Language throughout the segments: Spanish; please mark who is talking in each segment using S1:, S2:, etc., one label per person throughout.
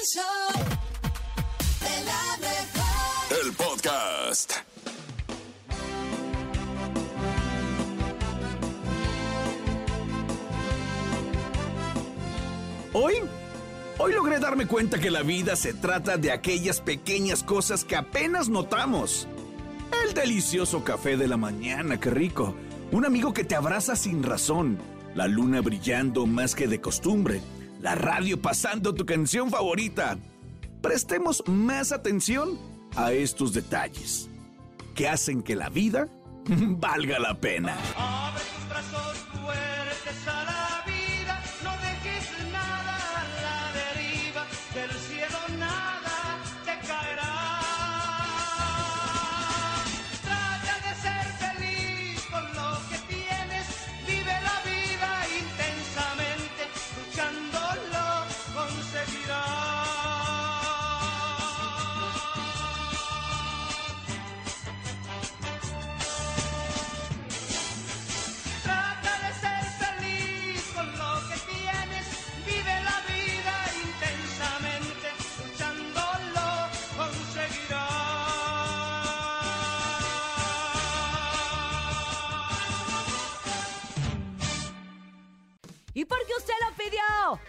S1: El show de la mejor.
S2: El podcast.
S3: Hoy, hoy logré darme cuenta que la vida se trata de aquellas pequeñas cosas que apenas notamos. El delicioso café de la mañana, qué rico. Un amigo que te abraza sin razón. La luna brillando más que de costumbre. La radio pasando tu canción favorita. Prestemos más atención a estos detalles que hacen que la vida valga la pena.
S4: Abre tus brazos la
S5: ¿Y por qué usted lo pidió?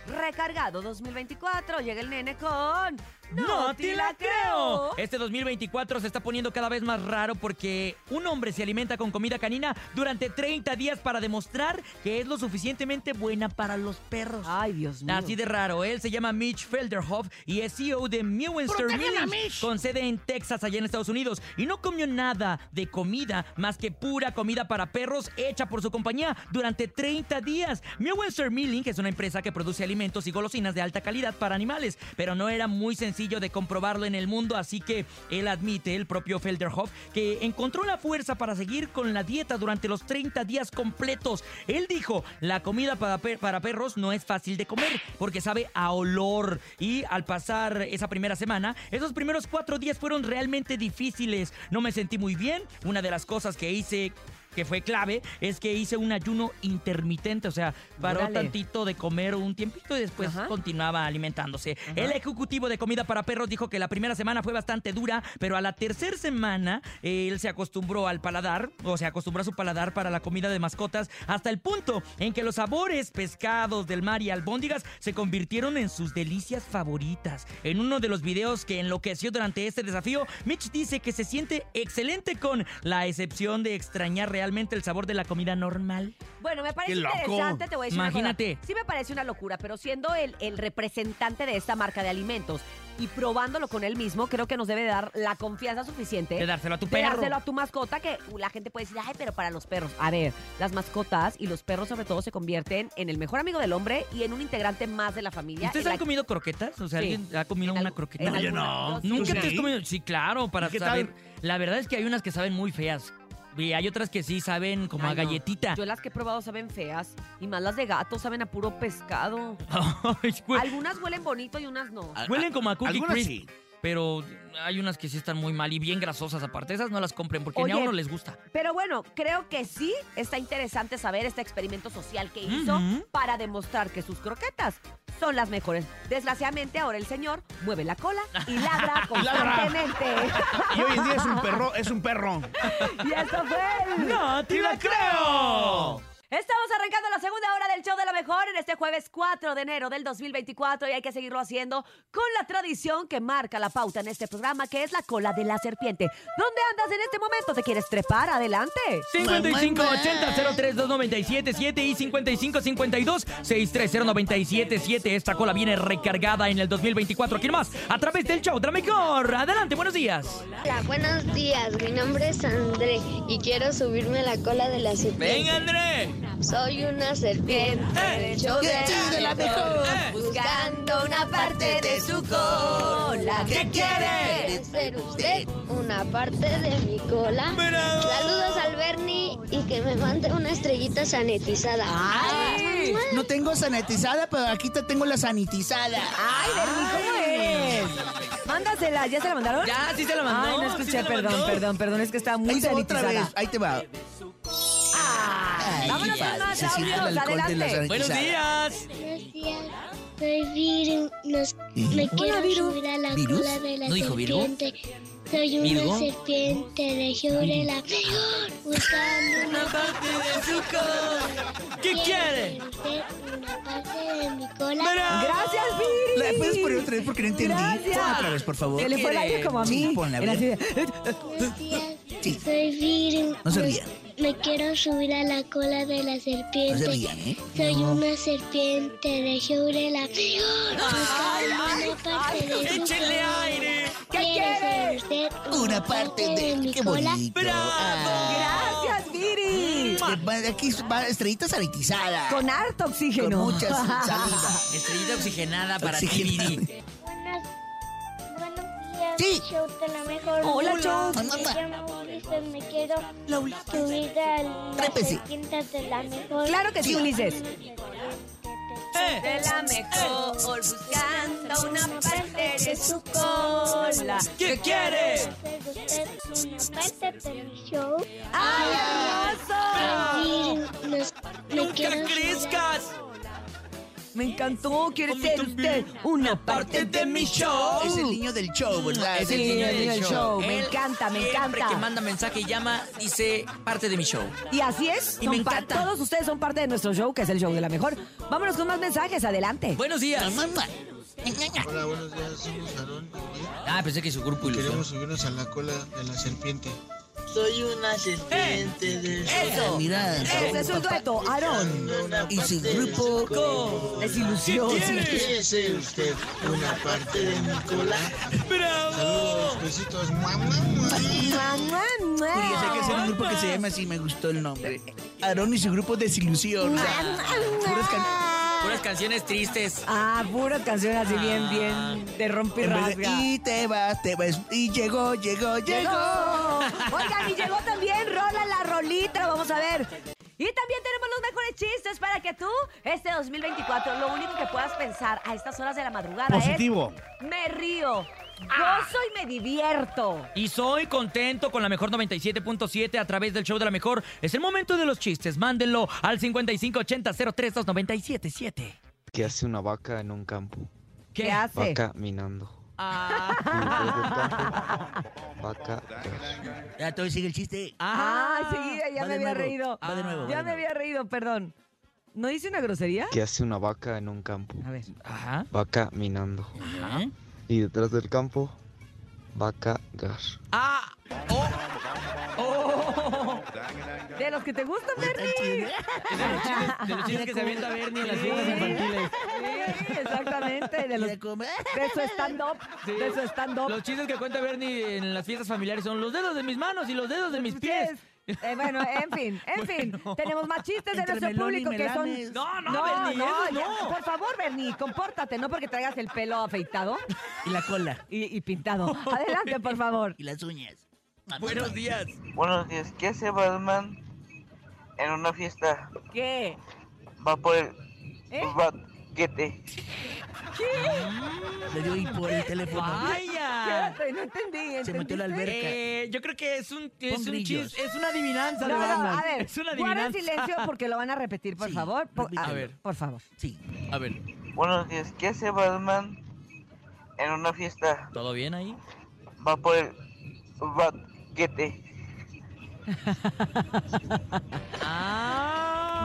S5: Recargado 2024, llega el nene con...
S6: ¡No te la creo! Este 2024 se está poniendo cada vez más raro porque un hombre se alimenta con comida canina durante 30 días para demostrar que es lo suficientemente buena para los perros.
S5: Ay, Dios mío.
S6: Así de raro. Él se llama Mitch Felderhoff y es CEO de Mewinster Milling, con sede en Texas, allá en Estados Unidos. Y no comió nada de comida más que pura comida para perros hecha por su compañía durante 30 días. Mewinster Milling es una empresa que produce alimentos y golosinas de alta calidad para animales, pero no era muy sencillo de comprobarlo en el mundo, así que él admite, el propio Felderhoff, que encontró la fuerza para seguir con la dieta durante los 30 días completos. Él dijo, la comida para, per- para perros no es fácil de comer porque sabe a olor. Y al pasar esa primera semana, esos primeros cuatro días fueron realmente difíciles. No me sentí muy bien. Una de las cosas que hice que fue clave es que hice un ayuno intermitente, o sea, paró tantito de comer un tiempito y después
S5: Ajá.
S6: continuaba alimentándose. El ejecutivo de comida para perros dijo que la primera semana fue bastante dura, pero a la tercera semana él se acostumbró al paladar, o se acostumbró a su paladar para la comida de mascotas, hasta el punto en que los sabores pescados del mar y albóndigas se convirtieron en sus delicias favoritas. En uno de los videos que enloqueció durante este desafío, Mitch dice que se siente excelente con la excepción de extrañar realmente el sabor de la comida normal.
S5: Bueno, me parece
S3: ¡Qué loco!
S5: interesante, te voy a decir una
S6: Imagínate.
S5: cosa. Sí me parece una locura, pero siendo el, el representante de esta marca de alimentos y probándolo con él mismo, creo que nos debe dar la confianza suficiente
S6: De dárselo a tu
S5: de
S6: perro.
S5: dárselo a tu mascota, que la gente puede decir, ay, pero para los perros. A ver, las mascotas y los perros sobre todo se convierten en el mejor amigo del hombre y en un integrante más de la familia.
S6: ¿Ustedes
S5: en la-
S6: han comido croquetas? O sea,
S5: Sí.
S6: ¿alguien ha comido
S5: en
S6: una
S5: algu-
S6: croqueta?
S5: en
S3: No, yo
S5: alguna-
S3: no.
S5: yo sí.
S6: ¿Nunca
S3: ¿Tú
S6: te has
S3: sí?
S6: comido? Sí, claro, para
S3: ¿Y qué
S6: saber.
S3: tal?
S6: La verdad es que hay unas que saben muy feas. Y hay otras que sí saben como a
S5: no.
S6: galletita.
S5: Yo las que he probado saben feas y más las de gato saben a puro pescado.
S6: Ay, güey.
S5: Algunas huelen bonito y unas no.
S6: Huelen como a cookie
S3: Algunas
S6: crisp.
S3: sí.
S6: Pero hay unas que sí están muy mal y bien grasosas aparte. Esas no las compren porque ni a uno les gusta.
S5: Pero bueno, creo que sí está interesante saber este experimento social que hizo para demostrar que sus croquetas son las mejores. Desgraciadamente, ahora el señor mueve la cola y ladra constantemente.
S3: Y hoy en día es un perro, es un perro.
S5: y esto fue el...
S6: ¡No te la creo!
S5: Estamos arrancando la segunda hora del show de la mejor en este jueves 4 de enero del 2024 y hay que seguirlo haciendo con la tradición que marca la pauta en este programa, que es la cola de la serpiente. ¿Dónde andas en este momento? ¿Te quieres trepar? Adelante.
S6: 5580-032977 y 5552-630977. Esta cola viene recargada en el 2024. ¿Quién más? A través del show de la mejor. Adelante, buenos días.
S7: Hola, buenos días. Mi nombre es André y quiero subirme a la cola de la serpiente.
S6: ¡Venga, André!
S7: Soy una serpiente del show de la mejor, buscando una parte de su cola.
S6: ¿Qué quiere?
S7: ¿Quiere ser usted una parte de mi cola?
S6: ¡Bravo!
S7: Saludos al Bernie y que me mande una estrellita sanitizada.
S5: ¡Ay!
S8: No tengo sanitizada, pero aquí te tengo la sanitizada.
S5: ¡Ay, Bernie, cómo es! Mándasela, ¿ya se la mandaron?
S6: Ya, sí se la mandó.
S5: Ay, no escuché, perdón, perdón, perdón, es que está muy
S8: Ahí va otra
S5: sanitizada.
S8: vez, ahí te va. Ay,
S5: vámonos con más audios, adelante.
S6: Buenos días.
S7: Buenos días. Soy Virus. Me quiero
S5: Viru.
S7: subir a la
S8: ¿Virus?
S7: cola de la
S6: ¿No dijo Virgo?
S7: serpiente. Soy una
S6: ¿Virgo?
S7: serpiente de sobre la. Buscando una
S6: parte de su cola. ¿Qué quiere?
S7: una parte de mi cola.
S5: Gracias, Viri.
S8: ¿La puedes poner otra vez porque no entendí?
S5: Gracias.
S8: Pon otra vez, por favor.
S5: Le fue el aire como a mí.
S8: Sí, ponla,
S5: Era así
S8: bien.
S5: de-
S7: Buenos días.
S8: Sí.
S7: Soy Virus.
S8: No se rían.
S7: Me quiero subir a la cola de la
S8: No
S7: serpiente.
S8: se rían, ¿eh?
S7: Soy una serpiente de sobre la mejor. Buscando una parte de su
S6: ¡Échenle
S7: cola.
S6: aire!
S5: ¿Qué
S7: ¿Quiere usted
S8: Una parte de...
S7: mi
S8: ¡Qué
S7: cola?
S8: bonito!
S6: ¡Bravo!
S8: Ah,
S5: Gracias, Viri.
S8: va- aquí va estrellita sanitizada.
S5: Con harto oxígeno.
S8: Con mucha saliva.
S6: Estrellita oxigenada para ti,
S8: Oxigenada.
S6: Viri.
S7: Buenas, buenos días,
S8: Sí.
S7: show de la mejor.
S5: Hola, Chow.
S7: Me llamo Ulises, me quiero subir a la de la mejor.
S5: Claro que sí, Ulises.
S6: ¡Eh!
S5: De la mejor, buscando una su cola.
S6: ¿Qué quiere?
S7: Ser usted una parte de mi show.
S5: ¡Ay, hermoso!
S6: ¡Nunca crezcas!
S5: Me encantó. ¿Quiere ser usted una parte de mi show?
S8: Es el niño del show, ¿verdad?
S6: Es el niño
S5: el niño
S6: del
S5: del
S6: show.
S5: Me encanta, me
S6: Siempre
S5: encanta.
S6: que manda mensaje y llama, dice parte de mi show.
S5: Y así es.
S6: Y me encanta.
S5: Todos ustedes son parte de nuestro show, que es el show de la mejor. Vámonos con más mensajes. Adelante.
S6: Buenos días.
S2: Hola, buenos días, somos Aarón.
S6: Ah, pensé que su grupo ilusión.
S2: Queremos subirnos a la cola de la serpiente.
S9: Soy una serpiente del
S6: ¡Eso!
S8: Mira,
S5: Ese es un dueto. Aarón.
S8: y su grupo...
S5: Desilusión.
S2: ¿Quiere ser usted una parte de mi cola?
S6: ¡Bravo!
S2: Saludos, besitos. Mua, mua, mua.
S8: Curioso, que hacer un grupo que se llama así, me gustó el nombre. Aarón y su grupo Desilusión. Puras can-
S6: Puras canciones tristes.
S5: Ah, puras canciones así bien, bien de rompe y
S8: en vez de,
S5: rasga.
S8: y te vas, te vas, y llegó, llegó, llegó.
S5: Oigan, y llegó también Rola la Rolita, vamos a ver. Y también tenemos los mejores chistes para que tú, este 2024, lo único que puedas pensar a estas horas de la madrugada
S3: Positivo.
S5: es... Me río, gozo y me divierto.
S6: Y soy contento con la mejor 97.7 a través del show de la mejor. Es el momento de los chistes. Mándenlo al 5580-032977.
S10: ¿Qué hace una vaca en un campo?
S5: ¿Qué, hace?
S10: Va caminando.
S6: Ah,
S10: campo, vaca.
S8: Ya todavía sigue el chiste.
S5: Ah, sí, ya
S8: Va
S5: me había
S8: nuevo,
S5: reído.
S8: va de nuevo, va
S5: Ya
S8: de
S5: me
S8: nuevo.
S5: había reído, perdón. ¿No hice una grosería?
S10: ¿Qué hace una vaca en un campo?
S5: A ver.
S6: Ajá.
S10: Va caminando.
S6: Ajá.
S10: Y detrás del campo, va cagar.
S6: Ah. Oh. Oh.
S5: De los que te gustan, Bernie.
S6: De los chistes, de los chistes que se avienta Bernie en las fiestas infantiles.
S5: Sí, exactamente. De, los, de su stand-up.
S6: Sí.
S5: De su stand-up.
S6: Los chistes que cuenta Bernie en las fiestas familiares son los dedos de mis manos y los dedos de mis pies.
S5: Eh, bueno, en fin, en fin.
S6: Bueno.
S5: Tenemos más chistes de nuestro público que son.
S8: melanes.
S6: No, no, Bernie, esos
S5: ya,
S6: no.
S5: Por favor, Bernie, compórtate, no porque traigas el pelo afeitado
S8: Y la cola.
S5: y, y pintado. Adelante, por favor.
S8: Y las uñas.
S6: Buenos días.
S9: Buenos días, ¿qué hace Batman en una fiesta?
S5: ¿Qué?
S9: Va por el
S5: ¿Eh?
S9: Baquete.
S8: Le dio hipo el teléfono.
S6: Vaya.
S5: Espérate, no entendí.
S8: Se metió la
S5: ¿entendiste?
S8: alberca.
S6: Eh, yo creo que es un, es un chis- es una adivinanza
S5: No,
S6: de
S5: no,
S6: Batman.
S5: a ver,
S6: es una
S5: guarda
S6: adivinanza.
S5: silencio porque lo van a repetir, por
S8: Sí,
S5: favor. Por, a
S6: A ver.
S5: por favor.
S8: Sí.
S6: A ver,
S9: Buenos días, ¿qué hace Batman en una fiesta?
S6: ¿todo bien ahí?
S9: Va por el baquete.
S6: Ah.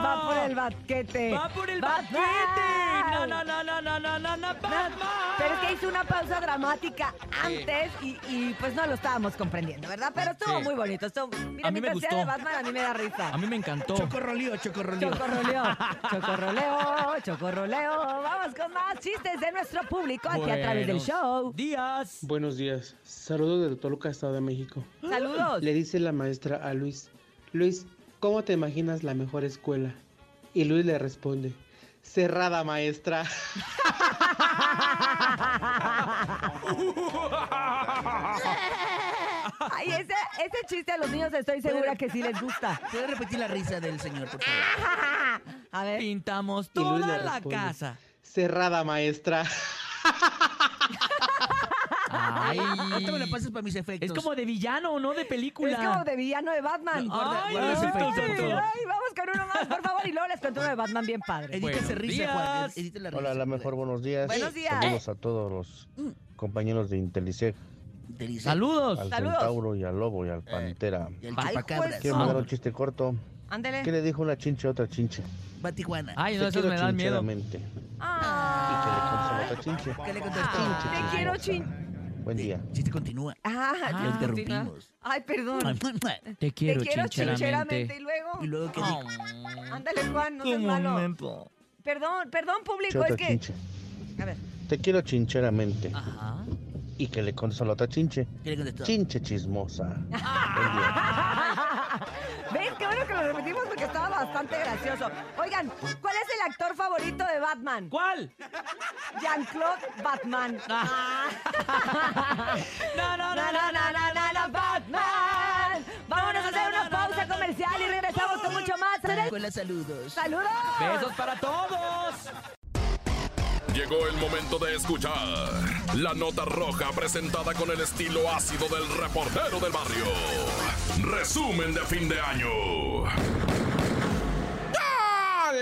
S5: Va por el baquete.
S6: Va por el
S5: Batman.
S6: baquete. No, no, no, no, no, no, no, no, Batman.
S5: Pero es que hizo una pausa dramática antes y, y, pues no lo estábamos comprendiendo, ¿verdad? Pero estuvo
S6: Sí.
S5: muy bonito. Estuvo, mira,
S6: A mí me
S5: mientras sea
S6: gustó.
S5: de Batman, a mí me da risa.
S6: A mí me encantó.
S8: Chocorrolío, chocorrolío.
S5: Chocorroleo, chocorroleo, chocorroleo. Vamos con más chistes de nuestro público aquí a través del
S6: Buenos
S5: show.
S6: Días.
S11: Buenos días. Saludos desde Toluca, Estado de México.
S5: Saludos.
S11: Le dice la maestra a Luis, Luis, ¿cómo te imaginas la mejor escuela? Y Luis le responde, cerrada maestra.
S5: Ay, ese, ese chiste a los niños estoy segura que sí les gusta.
S8: ¿Puede repetir la risa del señor, por favor?
S5: A ver.
S6: Pintamos toda la
S11: responde,
S6: casa.
S11: Cerrada maestra.
S6: Ay.
S8: Ahorita me la pasas para mis efectos.
S6: Es como de villano, ¿no? De película.
S5: Es como de villano de Batman.
S6: Ay,
S8: favor.
S5: Ay, vamos con uno más, por favor. Y luego les cuento uno de Batman bien padre.
S8: Edita risa,
S6: días.
S8: Juan. Edita la
S10: Hola,
S8: risa.
S10: la mejor, buenos días.
S5: Buenos días.
S10: Saludos a todos los compañeros de Intelisec,
S8: Delicia.
S6: Saludos.
S10: al
S5: Saludos.
S10: Centauro y al Lobo y al Pantera.
S8: Y
S5: Ay,
S8: chupacabras.
S10: Quiero mandar un chiste corto.
S5: Ándele.
S10: ¿Qué le dijo una chinche a otra chinche?
S8: Va Tijuana.
S6: Ay, no,
S10: quiero
S6: me dan miedo.
S5: Ah.
S10: ¿Y qué le contestó otra chinche?
S8: ¿Qué le contestó?
S5: Ah, te quiero,
S10: chismosa. Buen día.
S8: El chiste continúa.
S5: Ah,
S8: Lo
S5: continúa.
S8: interrumpimos.
S5: Ay, perdón.
S6: Te
S5: Te
S6: quiero,
S5: quiero
S6: chincheramente.
S5: chincheramente. Y luego.
S8: Y luego que dijo.
S5: Ándale, Juan, no seas
S6: Un
S5: malo.
S6: momento.
S5: Perdón, perdón,
S10: ¿Qué
S5: público. Es que.
S10: chinche?
S5: A ver.
S10: Te quiero chincheramente.
S6: Ajá.
S10: ¿Y qué le contestó la otra chinche?
S8: ¿Qué le contestó?
S10: Chinche chismosa. Buen día.
S5: ¿Ves? Qué bueno que lo repetimos porque estaba bastante gracioso. Oigan, ¿cuál es el actor favorito de Batman?
S6: ¿Cuál?
S5: Jean-Claude Batman. Ah.
S6: No, no,
S5: Na, na, na, na, na, na, Batman. Vámonos a hacer una pausa comercial y regresamos con mucho más.
S8: Escuela, saludos.
S5: ¡Saludos!
S6: Besos para todos.
S12: Llegó el momento de escuchar la nota roja presentada con el estilo ácido del reportero del barrio. Resumen de fin de año.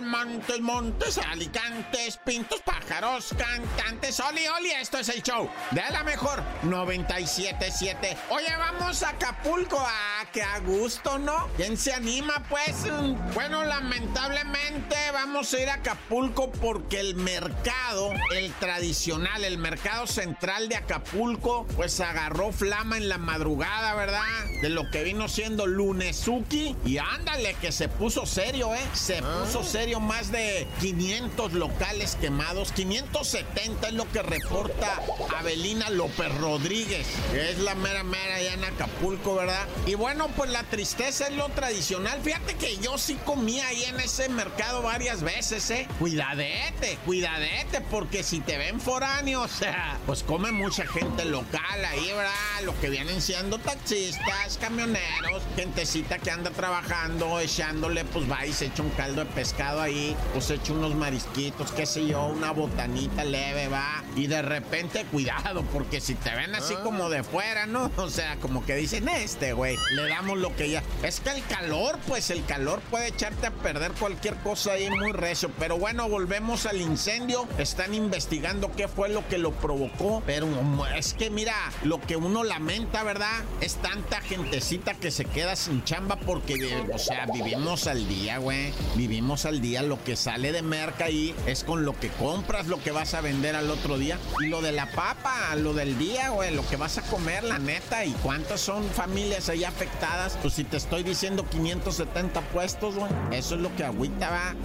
S13: Montes, montes, alicantes, pintos, pájaros, cantantes, oli, oli, esto es el show de la mejor 977. Oye, vamos a Acapulco, ah, que a gusto, ¿no? ¿Quién se anima, pues? Mm, Bueno, lamentablemente vamos a ir a Acapulco porque el mercado, el tradicional, el mercado central de Acapulco, pues agarró flama en la madrugada, ¿verdad? De lo que vino siendo Lunesuki. Y ándale, que se puso serio, ¿eh? Se puso serio más de 500 locales quemados. 570 es lo que reporta Abelina López Rodríguez, que es la mera mera allá en Acapulco, ¿verdad? Y bueno, pues la tristeza es lo tradicional. Fíjate que yo sí comí ahí en ese mercado varias veces, ¿eh? Cuidadete, cuidadete, porque si te ven foráneo, o sea, pues come mucha gente local ahí, ¿verdad? Lo que vienen siendo taxistas, camioneros, gentecita que anda trabajando, echándole, pues va y se echa un caldo de pescado ahí, pues echa unos marisquitos, qué sé yo, una botanita leve, va. Y de repente, cuidado, porque si te ven así como de fuera, ¿no? O sea, como que dicen, este, güey, le damos lo que ya. Es que el calor, pues el calor puede echarte a perder cualquier cosa ahí muy recio. Pero bueno, volvemos al incendio. Están investigando qué fue lo que lo provocó. Pero es que mira, lo que uno lamenta, ¿verdad? Es tanta gentecita que se queda sin chamba porque, o sea, vivimos al día, güey. Vivimos al día. Lo que sale de merca ahí es con lo que compras, lo que vas a vender al otro día. Y lo de la papa, lo del día, güey, lo que vas a comer, la neta. ¿Y cuántas son familias ahí afectadas? Pues si te estoy diciendo 570 puestos, güey. Eso es lo que agüita va.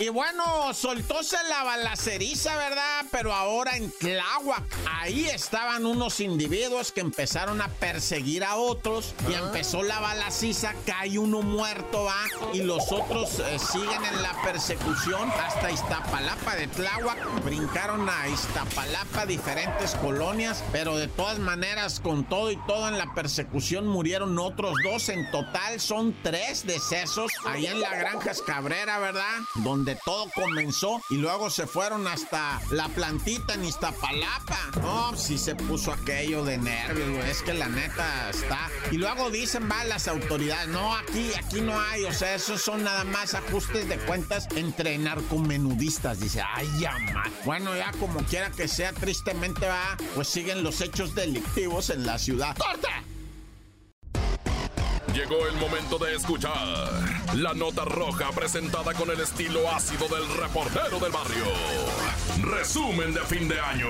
S13: Y bueno, soltóse la balaceriza, ¿verdad? Pero ahora en Tláhuac, ahí estaban unos individuos que empezaron a perseguir a otros y empezó la balaciza, cae uno muerto, ¿va? Y los otros eh, siguen en la persecución hasta Iztapalapa de Tláhuac. Brincaron a Iztapalapa, diferentes colonias, pero de todas maneras, con todo y todo en la persecución murieron otros dos. En total son tres decesos ahí en la Granja Cabrera, ¿verdad? Donde todo comenzó y luego se fueron hasta la plantita en Iztapalapa. No, sí se puso aquello de nervios, güey. Es que la neta está. Y luego dicen, va, las autoridades, no, aquí, aquí no hay. O sea, esos son nada más ajustes de cuentas entre narcomenudistas. Dice, ay, ya. Bueno, ya como quiera que sea, tristemente va, pues siguen los hechos delictivos en la ciudad. ¡Corta!
S12: Llegó el momento de escuchar la nota roja presentada con el estilo ácido del reportero del barrio. Resumen de fin de año.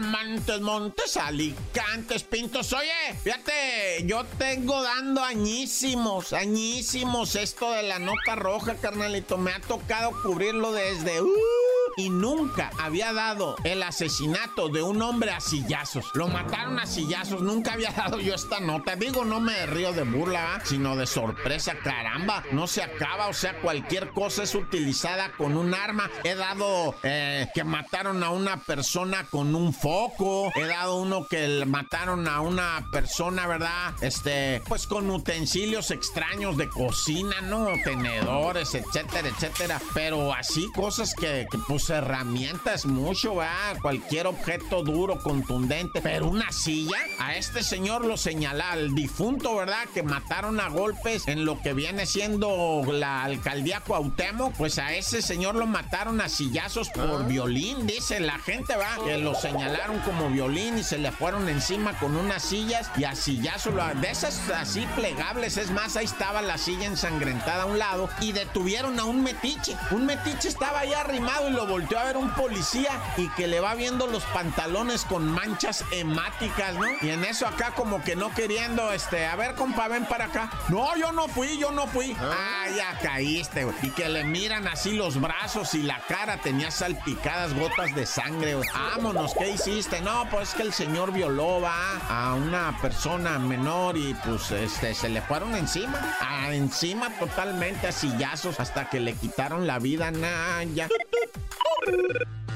S13: Montes, montes, alicantes, pintos. Oye, fíjate, yo tengo dando añísimos, añísimos esto de la nota roja, carnalito. Me ha tocado cubrirlo desde... uh, y nunca había dado el asesinato de un hombre a sillazos. Lo mataron a sillazos. Nunca había dado yo esta nota. Digo, no me río de burla, sino de sorpresa. Caramba, no se acaba. O sea, cualquier cosa es utilizada con un arma. He dado eh, que mataron a una persona con un foco. He dado uno que mataron a una persona, ¿verdad? Este, pues con utensilios extraños de cocina, ¿no? Tenedores, etcétera, etcétera. Pero así cosas que, que, pues herramientas mucho, va, cualquier objeto duro, contundente, pero una silla, a este señor lo señala, al difunto, ¿verdad? Que mataron a golpes en lo que viene siendo la alcaldía Cuauhtémoc, pues a ese señor lo mataron a sillazos por violín, dice la gente, va, que lo señalaron como violín y se le fueron encima con unas sillas y a sillazo, de esas así plegables, es más, ahí estaba la silla ensangrentada a un lado y detuvieron a un metiche. Un metiche estaba ahí arrimado y lo volteó a ver un policía y que le va viendo los pantalones con manchas hemáticas, ¿no? Y en eso acá como que no queriendo, este, a ver, compa, ven para acá. No, yo no fui, yo no fui. Ah, ya caíste, güey. Y que le miran así los brazos y la cara tenía salpicadas gotas de sangre, güey. Vámonos, ¿qué hiciste? No, pues es que el señor violó, va, a una persona menor y pues, este, se le fueron encima. Ah, encima totalmente a sillazos hasta que le quitaron la vida, nah, ya.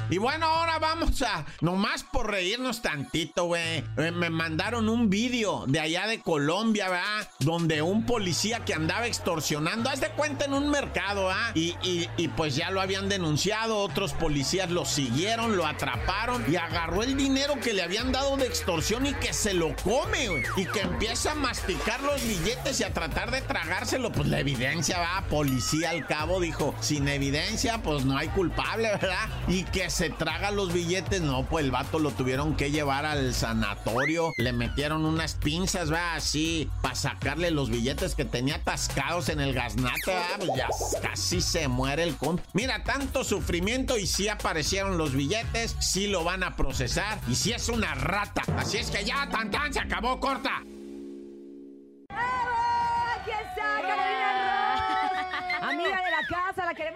S13: Y bueno, ahora vamos a, nomás por reírnos tantito, güey. eh, me mandaron un vídeo de allá de Colombia, ¿verdad? Donde un policía que andaba extorsionando, haz de cuenta en un mercado, ¿ah? Y, y- pues ya lo habían denunciado, otros policías lo siguieron, lo atraparon y agarró el dinero que le habían dado de extorsión y que se lo come, güey. Y que empieza a masticar los billetes y a tratar de tragárselo. Pues la evidencia, va, policía al cabo dijo, sin evidencia, pues no hay culpable, ¿verdad? Y que se traga los billetes, no, pues el vato lo tuvieron que llevar al sanatorio, le metieron unas pinzas, va, así, para sacarle los billetes que tenía atascados en el gaznate. Pues ya casi se muere el con. Mira, tanto sufrimiento y sí aparecieron los billetes, sí lo van a procesar y sí es una rata. Así es que ya, tan tan, se acabó, corta.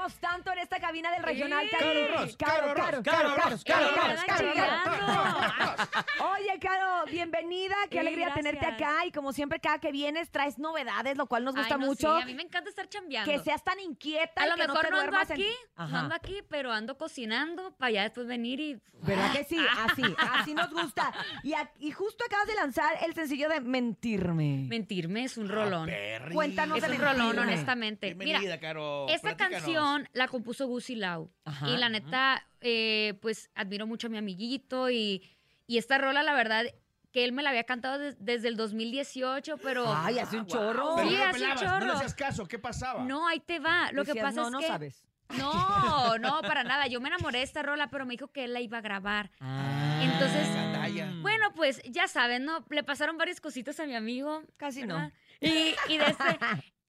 S5: Queremos tanto en esta cabina del regional.
S8: Caro. Ross,
S5: Caro,
S8: Caro
S5: Caro, Caro,
S8: Caro
S5: Caro,
S8: Ross,
S5: Caro,
S8: Caro
S5: Caro,
S8: Ross,
S5: Caro,
S8: Caro
S5: Caro. Oye, Caro, bienvenida, qué
S14: Sí,
S5: alegría tenerte acá y como siempre cada que vienes traes novedades, lo cual nos gusta
S14: Ay, no,
S5: mucho.
S14: sí, a mí me encanta estar chambeando.
S5: Que seas tan inquieta
S14: A
S5: y
S14: lo
S5: que
S14: mejor
S5: no
S14: ando aquí, no
S5: Ajá.
S14: ando aquí, pero ando cocinando para ya después venir y...
S5: ¿Verdad que sí? Así, así nos gusta. Y, a- y justo acabas de lanzar el sencillo de Mentirme.
S14: Mentirme es un rolón.
S5: Cuéntanos
S14: es
S5: de
S14: un rolón,
S5: Mentirme.
S14: honestamente.
S8: Bienvenida,
S14: Mira,
S8: Caro.
S14: esta
S8: platícanos.
S14: Canción la compuso Gucci Lau.
S5: Ajá.
S14: y la neta, eh, pues admiro mucho a mi amiguito y, y esta rola, la verdad, que él me la había cantado des- desde el 2018, pero...
S5: Ay, hace un chorro.
S14: Sí,
S8: no le
S14: hace un
S8: pelabas, no le
S14: chorro.
S8: hacías caso, ¿qué pasaba?
S14: No, ahí te va. Lo que pasa
S5: no,
S14: es
S5: no
S14: que...
S5: sabes.
S14: No, no, para nada. Yo me enamoré de esta rola, pero me dijo que él la iba a grabar.
S5: Ah.
S14: Entonces,
S8: Gandaya.
S14: bueno, pues ya saben, ¿no? Le pasaron varias cositas a mi amigo.
S5: Casi no.
S14: Y, y de este,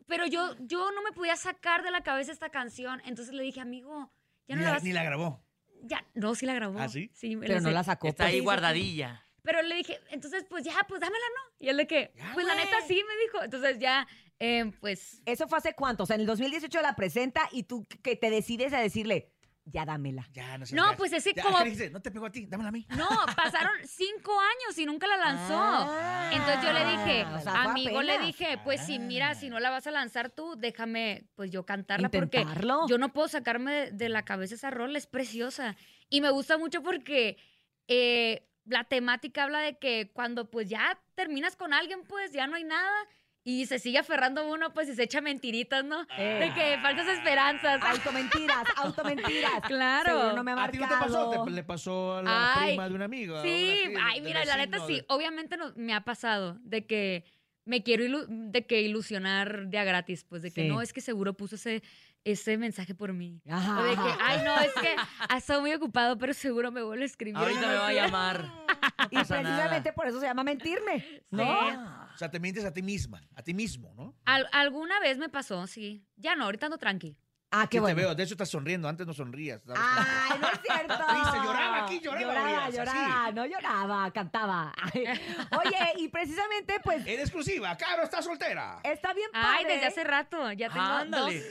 S14: pero yo, yo no me podía sacar de la cabeza esta canción. Entonces le dije, amigo, ya no
S8: ni,
S14: la
S8: la,
S14: vas
S8: ni la grabó.
S14: Ya, no, sí la grabó.
S8: ¿Ah, sí?
S5: Pero no
S14: sé.
S5: la sacó.
S6: Está
S5: pues.
S6: ahí guardadilla.
S14: Pero le dije, entonces, pues ya, pues dámela, ¿no? Y él de que, pues la neta sí, me dijo. Entonces ya, eh, pues
S5: ¿Eso fue hace cuánto? O sea, en el 2018 la presenta y tú que te decides a decirle, ya dámela.
S8: Ya, no seas
S14: No, pues ese
S8: Ya,
S14: como-
S8: ¿qué le dijiste? No te pegó a ti, dámela a mí.
S14: No, pasaron cinco años y nunca la lanzó.
S5: Ah,
S14: Entonces yo le dije,
S5: o sea, fue
S14: amigo, le dije, pues si mira, si no la vas a lanzar tú, déjame pues yo cantarla
S5: Intentarlo.
S14: porque yo no puedo sacarme de, de la cabeza esa rola, es preciosa. Y me gusta mucho porque eh, la temática habla de que cuando pues ya terminas con alguien, pues ya no hay nada. Y se sigue aferrando uno, pues y se echa mentiritas, ¿no? De que falsas esperanzas.
S5: Automentiras, automentiras.
S14: Claro.
S5: Seguro no me ha
S8: ¿A ti no te pasó?
S5: marcado.
S8: Te- le pasó a la
S14: Ay,
S8: prima de un amigo.
S14: Sí,
S8: una
S14: ay, mira, la neta sí. Obviamente no, me ha pasado de que me quiero ilu- de que ilusionar de a gratis, pues de que
S5: Sí.
S14: no, es que seguro puso ese, ese mensaje por mí.
S5: Ajá,
S14: O de que, ay, no, es que ha estado muy ocupado, pero seguro me vuelve a escribir.
S6: Ahorita me va a llamar.
S5: Y precisamente por eso se llama mentirme, ¿no?
S14: Sí.
S8: O sea, te mientes a ti misma, a ti mismo, ¿no?
S14: Al- alguna vez me pasó, sí. Ya no, ahorita ando tranqui.
S5: Ah, qué
S8: Sí
S5: bueno.
S8: te veo, de hecho estás sonriendo, antes no sonrías.
S5: Ay, no es cierto.
S8: Triste, lloraba aquí, lloraba,
S5: Lloraba, lloraba,
S8: así.
S5: no lloraba, cantaba. Ay, Oye, y precisamente, pues,
S8: En exclusiva, Caro está soltera.
S5: está bien padre.
S14: Ay, desde hace rato. Ya tengo
S6: Ándale.
S14: dos,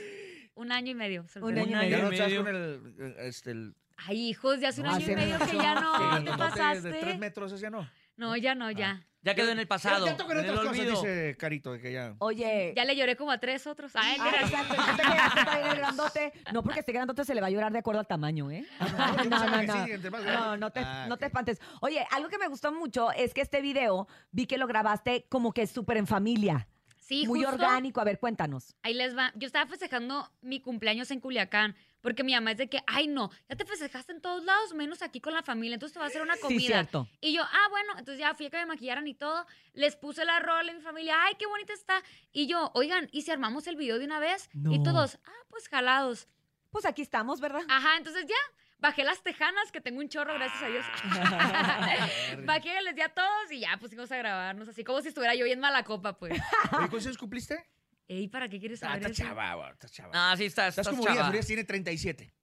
S14: un año y medio.
S5: Un
S14: soltera.
S5: año y
S8: Ya
S5: medio.
S8: no estás con el, este, el
S14: Ay, hijos, ya hace un
S5: No,
S14: año y medio que ya no. ¿Te pasaste?
S8: de tres metros, ese ya no.
S14: No, ya no, ya.
S6: Ya quedó en el pasado.
S8: Ya tocan
S6: en el
S8: otras cosas, dice Carito, de que ya...
S5: Oye.
S14: Ya le lloré como a tres otros. Ay,
S5: Ah,
S14: mira.
S5: exacto, no el grandote. Porque este grandote se le va a llorar de acuerdo al tamaño, ¿eh? No, no, no.
S8: Sí,
S5: No, no te,
S8: Ah,
S5: no te
S8: ok.
S5: espantes. Oye, algo que me gustó mucho es que este video vi que lo grabaste como que súper en familia.
S14: Sí,
S5: muy
S14: justo
S5: orgánico. A ver, cuéntanos.
S14: Ahí les va. Yo estaba festejando mi cumpleaños en Culiacán, Porque mi mamá es de que, ay, no, ya te festejaste en todos lados, menos aquí con la familia, entonces te va a hacer una
S5: Sí,
S14: comida.
S5: cierto.
S14: Y yo, ah, bueno, entonces ya fui a que me maquillaran y todo. Les puse la rola en mi familia, ay, qué bonita está. Y yo, oigan, ¿y si armamos el video de una vez? Y
S5: No.
S14: todos, ah, pues jalados.
S5: Pues aquí estamos, ¿verdad?
S14: Ajá, entonces ya. Bajé las tejanas, que tengo un chorro, gracias a Dios. Bajé, les di a todos y ya pusimos a grabarnos, así como si estuviera yo bien mala copa, pues.
S8: Oye, ¿Cuántos años cumpliste?
S14: Ey, ¿para qué quieres
S8: Ah,
S14: saber
S8: estás
S14: eso?
S8: chava, estás chava.
S6: Ah, sí, estás,
S8: Estás
S6: estás
S8: como Urias,
S6: chava.
S8: Urias tiene 37.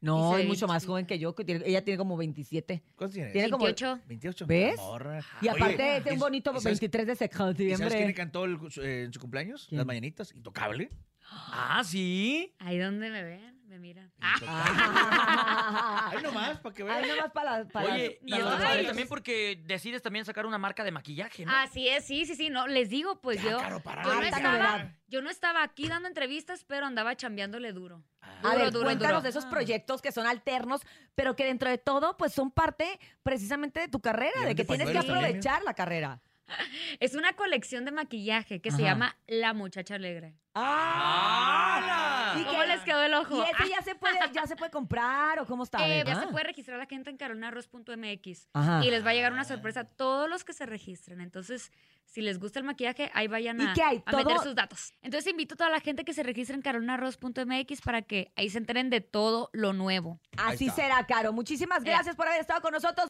S5: No, es mucho más
S14: chiquita.
S5: joven que yo, que tiene- ella tiene como 27.
S8: ¿Cuántos tienes?
S5: Tiene como
S14: 28.
S8: 28.
S5: ¿Ves?
S8: Morra.
S5: Y
S8: Oye,
S5: aparte es un
S8: ¿y-
S5: bonito
S8: y sabes-
S5: 23 de
S8: ¿Y sabes quién le
S5: septiembre.
S8: cantó el- su- eh, en su cumpleaños?
S5: ¿Quién?
S8: Las mañanitas. Intocable.
S6: Ah, sí.
S14: Ahí donde me ven, me miran.
S8: Ahí nomás, para que vean.
S5: Ahí nomás para, para
S6: Oye, y padre también porque decides también sacar una marca de maquillaje, ¿no?
S14: Así es, sí, sí, sí, no, les digo, pues yo,
S8: caro para
S14: yo, no estaba, yo no estaba aquí dando entrevistas, pero andaba chambeándole duro.
S5: A
S14: Duro,
S5: ver,
S14: duro,
S5: cuéntanos
S14: duro.
S5: de esos proyectos que son alternos, pero que dentro de todo, pues son parte precisamente de tu carrera, de que tienes que aprovechar la carrera.
S14: Es una colección de maquillaje que se llama La Muchacha Alegre.
S6: ¡Ah!
S5: ¿Y
S14: ¿Cómo les quedó el ojo?
S5: ¿Y ese ya se puede, ya se puede comprar o cómo está?
S14: Eh, ya se puede registrar la gente en carolinarroz.mx
S5: Ajá.
S14: y les va a llegar una sorpresa a todos los que se registren. Entonces, si les gusta el maquillaje, ahí vayan
S5: ¿Y
S14: a,
S5: qué hay?
S14: a meter sus datos. Entonces, invito a toda la gente que se registre en carolinarroz.mx para que ahí se enteren de todo lo nuevo.
S5: Así será, Caro. Muchísimas gracias por haber estado con nosotros.